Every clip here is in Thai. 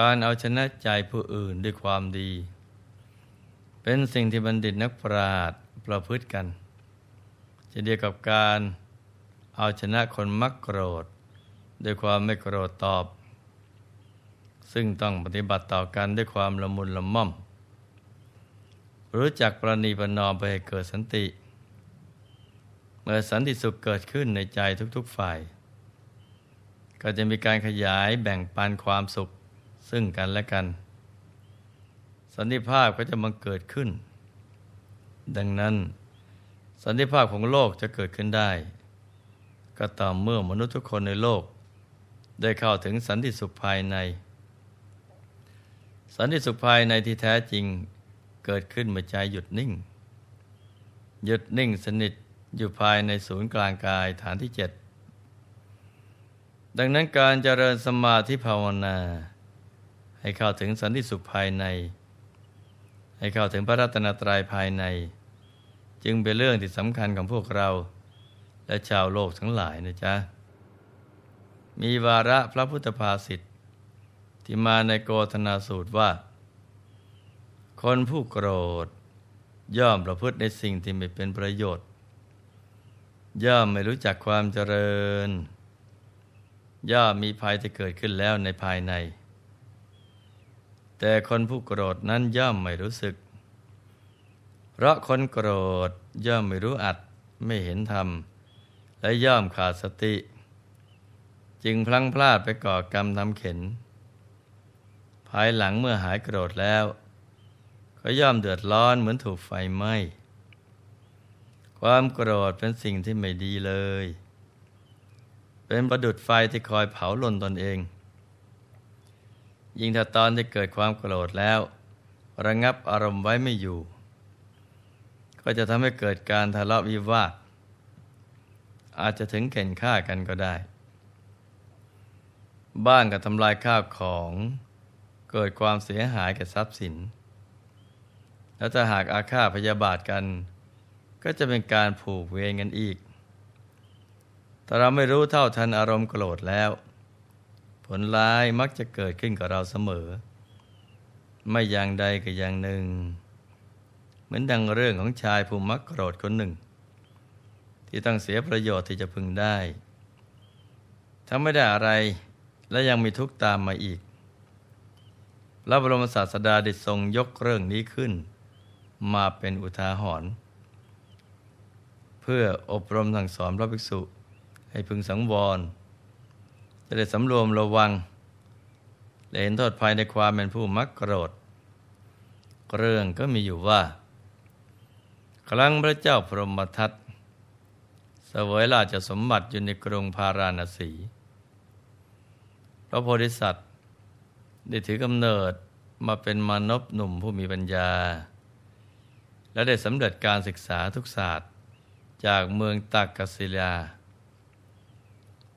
การเอาชนะใจผู้อื่นด้วยความดี เป็นสิ่งที่บัณฑิตนักปราชญ์ประพฤติกันจะเดียวกับการเอาชนะคนมักโกรธด้วยความไม่โกรธตอบ ซึ่งต้องปฏิบัติต่อกันด้วยความละมุนละม่อม รู้จักประนีประนอมไปให้เกิดสันติ เมื่อสันติสุขเกิดขึ้นในใจทุกๆฝ่าย ก็จะมีการขยายแบ่งปันความสุข ซึ่งกันและกัน สันติภาพก็จะมังเกิดขึ้น ดังนั้น สันติภาพของโลกจะเกิดขึ้นได้ ก็ต่อเมื่อมนุษย์ทุกคนในโลก ได้เข้าถึงสันติสุขภายใน สันติสุขภายในที่แท้จริงเกิดขึ้นเมื่อใจหยุดนิ่ง หยุดนิ่งสนิทอยู่ภายในศูนย์กลางกายฐานที่เจ็ดดังนั้นการเจริญสมาธิภาวนา ให้เข้าถึงสันติสุขภายใน ให้เข้าถึงพระรัตนตรัยภายใน จึงเป็นเรื่องที่สำคัญของพวกเรา และชาวโลกทั้งหลายนะจ๊ะ มีวาระพระพุทธภาษิตที่มาในโกธนาสูตรว่า คนผู้โกรธ ย่อมประพฤติในสิ่งที่ไม่เป็นประโยชน์ ย่อมไม่รู้จักความเจริญ ย่อมมีภัยที่เกิดขึ้นแล้วในภายใน แต่คนผู้โกรธนั้นย่อมไม่รู้สึก เพราะคนโกรธย่อมไม่รู้อัดไม่เห็นธรรม และย่อมขาดสติ จึงพลั้งพลาดไปก่อกรรมทำเข็น ภายหลังเมื่อหายโกรธแล้ว ก็ย่อมเดือดร้อนเหมือนถูกไฟไหม้ความโกรธเป็นสิ่งที่ไม่ดีเลย เป็นประดุดไฟที่คอยเผาลนตนเอง ยิ่งถ้าตอนที่เกิดความโกรธแล้ว ระงับอารมณ์ไว้ไม่อยู่ ก็จะทำให้เกิดการทะเลาะวิวาทอาจจะถึงเข่นฆ่ากันก็ได้ บ้านกับทำลายข้าวของ เกิดความเสียหายแก่ทรัพย์สิน แล้วถ้าหากอาฆาตพยาบาทกัน ก็จะเป็นการผูกเวรกันอีกถ้าเราไม่รู้เท่าทันอารมณ์โกรธแล้ว ลร้ายมักจะเกิดขึ้นกับเราเสมอ ไม่อย่างใดก็อย่างหนึ่ง เหมือนดังเรื่องของชายผู้มักโกรธคนหนึ่ง ที่ต้องเสียประโยชน์ที่จะพึงได้ถ้าไม่ได้อะไรและยังมีทุกข์ตามมาอีกพระบรมศาสดาได้ทรงยกเรื่องนี้ขึ้น มาเป็นอุทาหรณ์เพื่ออบรมสั่งสอนพระภิกษุ ให้พึงสังวร ได้สำรวมระวังและเห็นโทษภัยในความเป็นผู้มักโกรธ เรื่องก็มีอยู่ว่า ครั้งพระเจ้าพรหมทัตเสวยราชสมบัติอยู่ในกรุงพาราณสี พระโพธิสัตว์ ได้ถือกำเนิดมาเป็นมนุษย์หนุ่มผู้มีปัญญา และได้สำเร็จการศึกษาทุกศาสตร์ จากเมืองตักกศิลา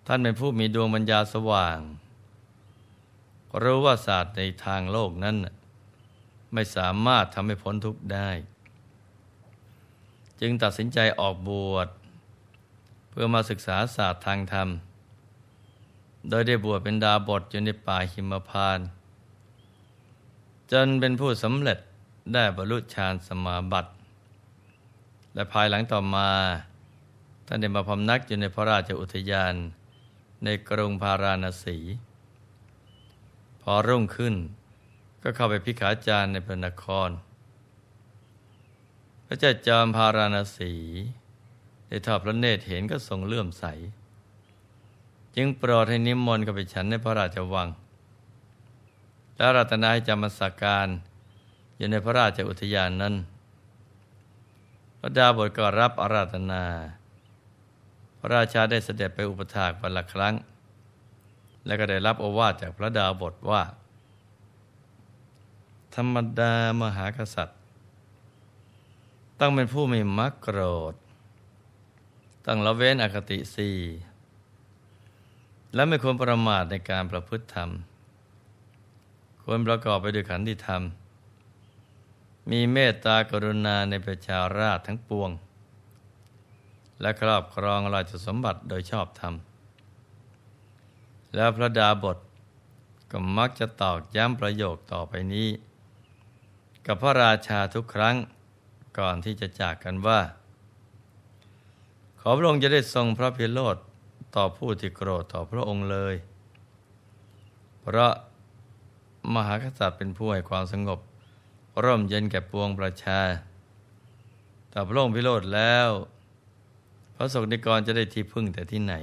ท่านเป็นผู้มีดวงปัญญาสว่าง รู้ว่าศาสตร์ในทางโลกนั้น ไม่สามารถทำให้พ้นทุกข์ได้ จึงตัดสินใจออกบวช เพื่อมาศึกษาศาสตร์ทางธรรม โดยได้บวชเป็นดาบทอยู่ในป่าหิมพาน จนเป็นผู้สำเร็จได้บรรลุฌานสมาบัติ และภายหลังต่อมา ท่านได้มาพำนักอยู่ในพระราชอุทยาน ในกรุงพาราณสี พอรุ่งขึ้นก็เข้าไปพิขาจารในพระนคร พระเจ้าจอมพาราณสี ได้ทอดพระเนตรเห็นก็ทรงเลื่อมใส จึงโปรดให้นิมนต์กับไปฉันในพระราชวัง แล้วรัตนาให้จำมาสักการอยู่ในพระราชอุทยานนั้น พระดาบทก็รับอาราธนา ระราชาได้เสด็จไปอุปถากวันละครั้ง และก็ได้รับโอวาทจากพระดาบทว่า ธรรมดามหากษัตริย์ ต้องเป็นผู้ไม่มักโกรธ ต้องละเว้นอคติสี่และไม่ควรประมาทในการประพฤติธรรม ควรประกอบไปด้วยขันติธรรม มีเมตตากรุณาในประชาราชทั้งปวง และครอบครองราชสมบัติโดยชอบธรรม แล้วพระดาบทก็มักจะตอกย้ำประโยคต่อไปนี้ กับพระราชาทุกครั้งก่อนที่จะจากกันว่า ขอพระองค์จะได้ทรงพระพิโรธต่อผู้ที่โกรธต่อพระองค์เลย เพราะมหากษัตริย์เป็นผู้ให้ความสงบ ร่มเย็นแก่ปวงประชา แต่พระองค์พิโรธแล้ว พระสงฆ์นิกรจะได้ที่พึ่งแต่ที่ไหน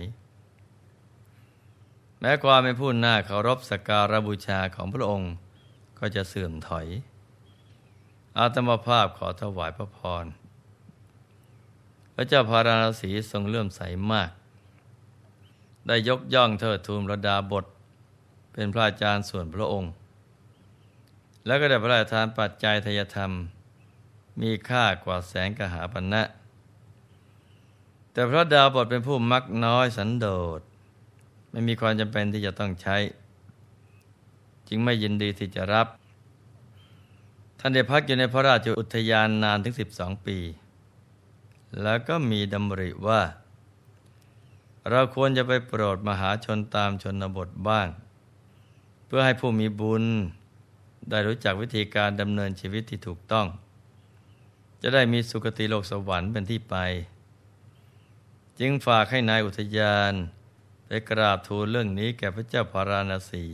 แม้ความเป็นผู้น่าเคารพสักการบูชาของพระองค์ก็จะเสื่อมถอย อาตมาภาพขอถวายพระพร พระเจ้าพาราณสีทรงเลื่อมใสมาก ได้ยกย่องเทิดทูนระดาบท เป็นพระอาจารย์ส่วนพระองค์ แล้วก็ได้พระราชทานปัจจัยทยธรรม มีค่ากว่าแสงกหาปันะ แต่พระดาวบทเป็นผู้มักน้อยสันโดษ ไม่มีความจำเป็นที่จะต้องใช้ จึงไม่ยินดีที่จะรับ ท่านได้พักอยู่ในพระราชอุทยานนานถึง 12 ปี แล้วก็มีดำริว่า เราควรจะไปโปรดมหาชนตามชนบทบ้าง เพื่อให้ผู้มีบุญ ได้รู้จักวิธีการดำเนินชีวิตที่ถูกต้อง จะได้มีสุคติโลกสวรรค์เป็นที่ไป จึงฝากให้นายอุทยานไปกราบทูลเรื่องนี้แก่พระเจ้าพาราณสี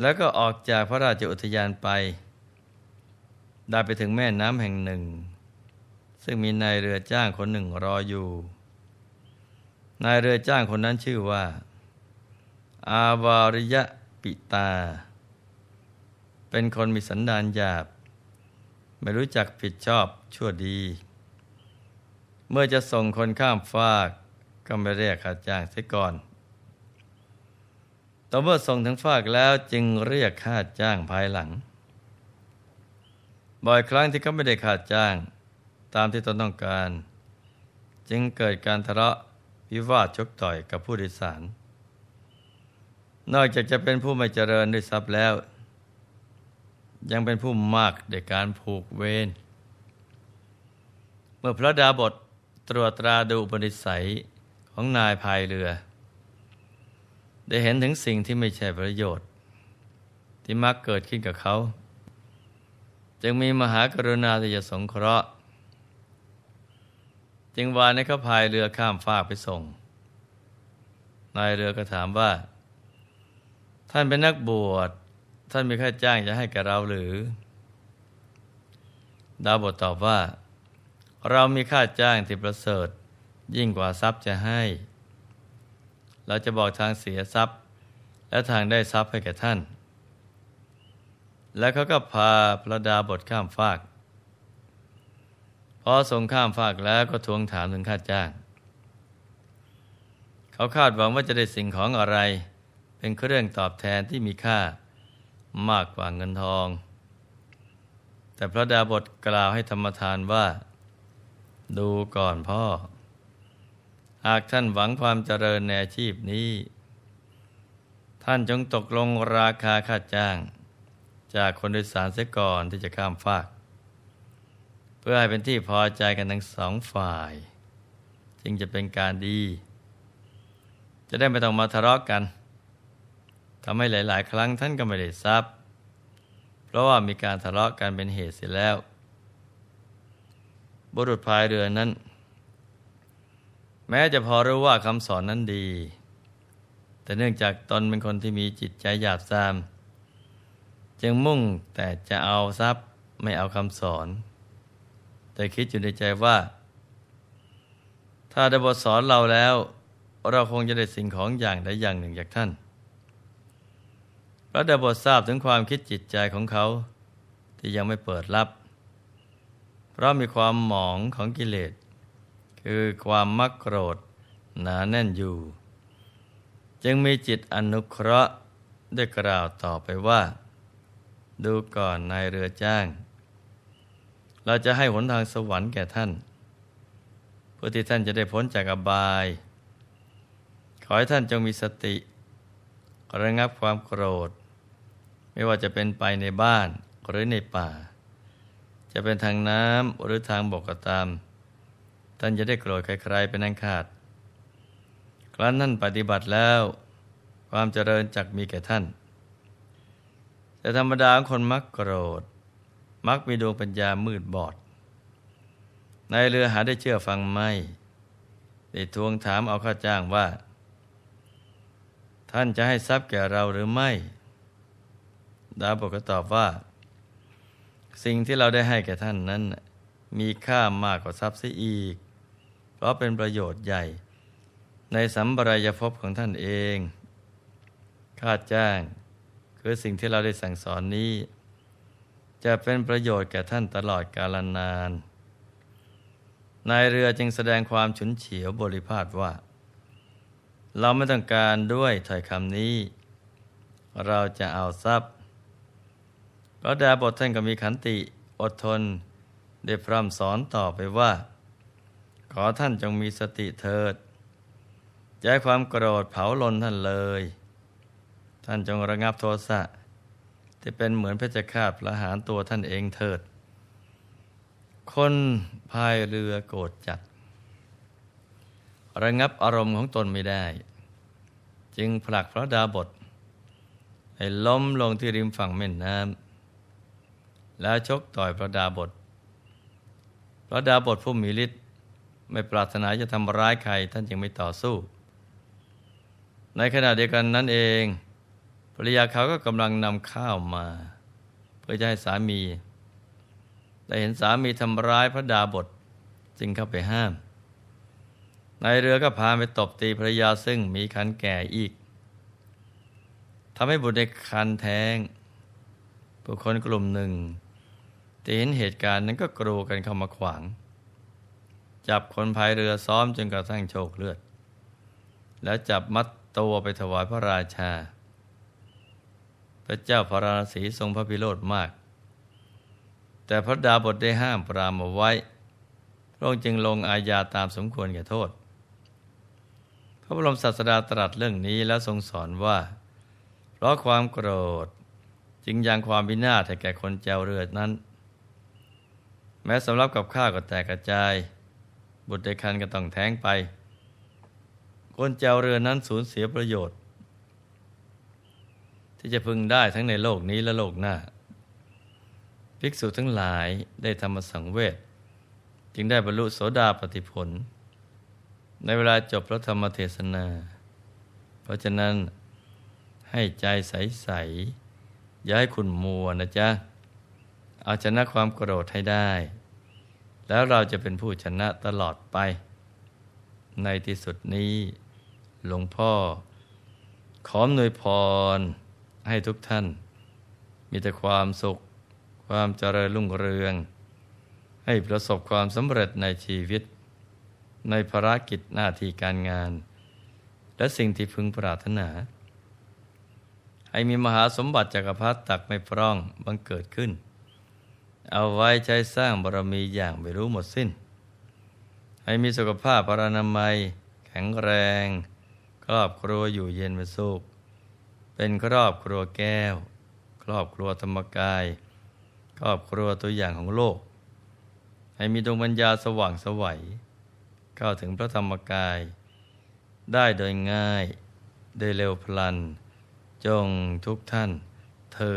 แล้วก็ออกจากพระราชอุทยานไป ได้ไปถึงแม่น้ำแห่งหนึ่ง ซึ่งมีนายเรือจ้างคนหนึ่งรออยู่ นายเรือจ้างคนนั้นชื่อว่า อาวาริยะปิตา เป็นคนมีสันดานหยาบ ไม่รู้จักผิดชอบชั่วดี เมื่อจะส่งคนข้ามฟากก็ไม่เรียกค่าจ้างเสียก่อน ต่อเมื่อส่งถึงฟากแล้วจึงเรียกค่าจ้างภายหลัง บ่อยครั้งที่เขาไม่ได้ค่าจ้าง ตามที่ตนต้องการ จึงเกิดการทะเลาะวิวาทชกต่อยกับผู้โดยสาร นอกจากจะเป็นผู้ไม่เจริญด้วยทรัพย์แล้ว ยังเป็นผู้มากในการผูกเวร เมื่อพระดาบท ตรวจตราดูอุปนิสัยของนายพายเรือ ได้เห็นถึงสิ่งที่ไม่ใช่ประโยชน์ ที่มักเกิดขึ้นกับเขา จึงมีมหากรุณาที่จะสงเคราะห์ จึงวานให้เขาพายเรือข้ามฟากไปส่ง นายเรือก็ถามว่า ท่านเป็นนักบวช ท่านมีค่าจ้างจะให้แกเราหรือ ดาวบทตอบว่า เรามีค่าจ้างที่ประเสริฐ ยิ่งกว่าทรัพย์จะให้ เราจะบอกทางเสียทรัพย์ และทางได้ทรัพย์ให้แก่ท่าน แล้วเขาก็พาพระดาบทข้ามฟากพอส่งข้ามฟากแล้วก็ทวงถามถึงค่าจ้าง เขาคาดหวังว่าจะได้สิ่งของอะไร เป็นเครื่องตอบแทนที่มีค่ามากกว่าเงินทอง แต่พระดาบทกล่าวให้ธรรมทานว่า ดูก่อนพ่อ หากท่านหวังความเจริญในอาชีพนี้ ท่านจงตกลงราคาค่าจ้าง จากคนโดยสารเสียก่อนที่จะข้ามฟาก เพื่อให้เป็นที่พอใจกันทั้งสองฝ่าย จึงจะเป็นการดี จะได้ไม่ต้องมาทะเลาะกกันทำให้หลาย ๆ ครั้งท่านก็ไม่ได้ทรัพย์ เพราะว่ามีการทะเลาะกันเป็นเหตุเสียแล้ว บุรุษพายเรือนั้น แม้จะพอรู้ว่าคำสอนนั้นดี แต่เนื่องจากตนเป็นคนที่มีจิตใจหยาบซาม จึงมุ่งแต่จะเอาทรัพย์ไม่เอาคำสอน แต่คิดอยู่ในใจว่า ถ้าได้บทสอนเราแล้ว เราคงจะได้สิ่งของอย่างใดอย่างหนึ่งจากท่านพระดาบททราบถึงความคิดจิตใจของเขา ที่ยังไม่เปิดรับ เพราะมีความหมองของกิเลส คือความมักโกรธหนาแน่นอยู่ จึงมีจิตอนุเคราะห์ได้กล่าวต่อไปว่า ดูก่อนนายเรือจ้าง เราจะให้หนทางสวรรค์แก่ท่านเพื่อที่ท่านจะได้พ้นจากอบาย ขอให้ท่านจงมีสติระงับความโกรธ ไม่ว่าจะเป็นไปในบ้านหรือในป่า จะเป็นทางน้ำหรือทางบกก็ตาม ท่านจะได้โกรธใครๆเป็นอันขาด ครั้นท่านปฏิบัติแล้วคความเจริญจักมีแก่ท่าน แต่ธรรมดาคนมักโกรธ มักมีดวงปัญญามืดบอด ในเรือหาได้เชื่อฟังไม่ได้ทวงถามเอาข้าจ้างว่า ท่านจะให้ทรัพย์แก่เราหรือไม่ ดาบก็ตอบว่า สิ่งที่เราได้ให้แก่ท่านนั้น มีค่ามากกว่าทรัพย์เสียอีก เพราะเป็นประโยชน์ใหญ่ ในสัมปรายภพของท่านเอง ค่าจ้าง คือสิ่งที่เราได้สั่งสอนนี้ จะเป็นประโยชน์แก่ท่านตลอดกาลนาน นายเรือจึงแสดงความฉุนเฉียวบริพาทว่า เราไม่ต้องการด้วยถ้อยคำนี้ เราจะเอาทรัพย์ ระดาบทท่านก็มีขันติอดทน ได้พร่ำสอนต่อไปว่า ขอท่านจงมีสติเถิดใจความโกรธเผาลนท่านเลย ท่านจงระงับโทสะที่เป็นเหมือนเพชฌฆาตประหารตัวท่านเองเถิด คนพายเรือโกรธจัด ระงับอารมณ์ของตนไม่ได้ จึงผลักพระดาบทให้ล้มลงที่ริมฝั่งแม่น้ำ แล้วชกต่อยพระดาบทพระดาบทผู้มีฤทธิ์ไม่ปรารถนาจะทำร้ายใครท่านจึงไม่ต่อสู้ ในขณะเดียวกันนั้นเองภรรยาเขาก็กำลังนำข้าวมา เพื่อจะให้สามี แต่เห็นสามีทำร้ายพระดาบทจึงเข้าไปห้าม นายเรือก็พาไปตบตีภรรยาซึ่งมีคันแก่อีกทำให้บุตรในคันแท้ง ผู้คนกลุ่มหนึ่ง ที่เห็นเหตุการณ์นั้นก็กรูกันเข้ามาขวาง จับคนพายเรือซ้อมจนกระทั่งโชคเลือด แล้วจับมัดตัวไปถวายพระราชา พระเจ้าพระราศีทรงพระพิโรธมาก แต่พระดาบทได้ห้ามปรามเอาไว้พระองค์จึงลงอาญาตามสมควรแก่โทษ พระบรมศาสดาตรัสเรื่องนี้แล้วทรงสอนว่า เพราะความโกรธจึงยังความวินาศแก่คนเจ้าเรือนั้น แม้สำหรับกับข้าก็แตกกระจาย บุตรในคันก็ต้องแท้งไป คนเจ้าเรือนั้นสูญเสียประโยชน์ ที่จะพึงได้ทั้งในโลกนี้และโลกหน้า ภิกษุทั้งหลายได้ธรรมสังเวชจึงได้บรรลุโสดาปติผล ในเวลาจบพระธรรมเทศนา เพราะฉะนั้นให้ใจใส ๆ อย่าให้คุณมัวนะจ๊ะ เอาชนะความโกรธให้ได้ แล้วเราจะเป็นผู้ชนะตลอดไป ในที่สุดนี้ หลวงพ่อ ขอมนวยพร ให้ทุกท่าน มีแต่ความสุข ความเจริญรุ่งเรือง ให้ประสบความสำเร็จในชีวิต ในภารกิจหน้าที่การงาน และสิ่งที่พึงปรารถนา ให้มีมหาสมบัติจักรพรรดิตักไม่พร่องบังเกิดขึ้น เอาไว้ใช้สร้างบารมีอย่างไม่รู้หมดสิ้น ให้มีสุขภาพปรานามัย แข็งแรง ครอบครัวอยู่เย็นเป็นสุข เป็นครอบครัวแก้ว ครอบครัวธรรมกาย ครอบครัวตัวอย่างของโลก ให้มีดวงปัญญาสว่างสวัยเข้าถึงพระธรรมกาย ได้โดยง่าย โดยเร็วพลัน จงทุกท่านเทิ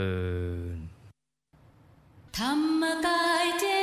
น ธรรมกายเจ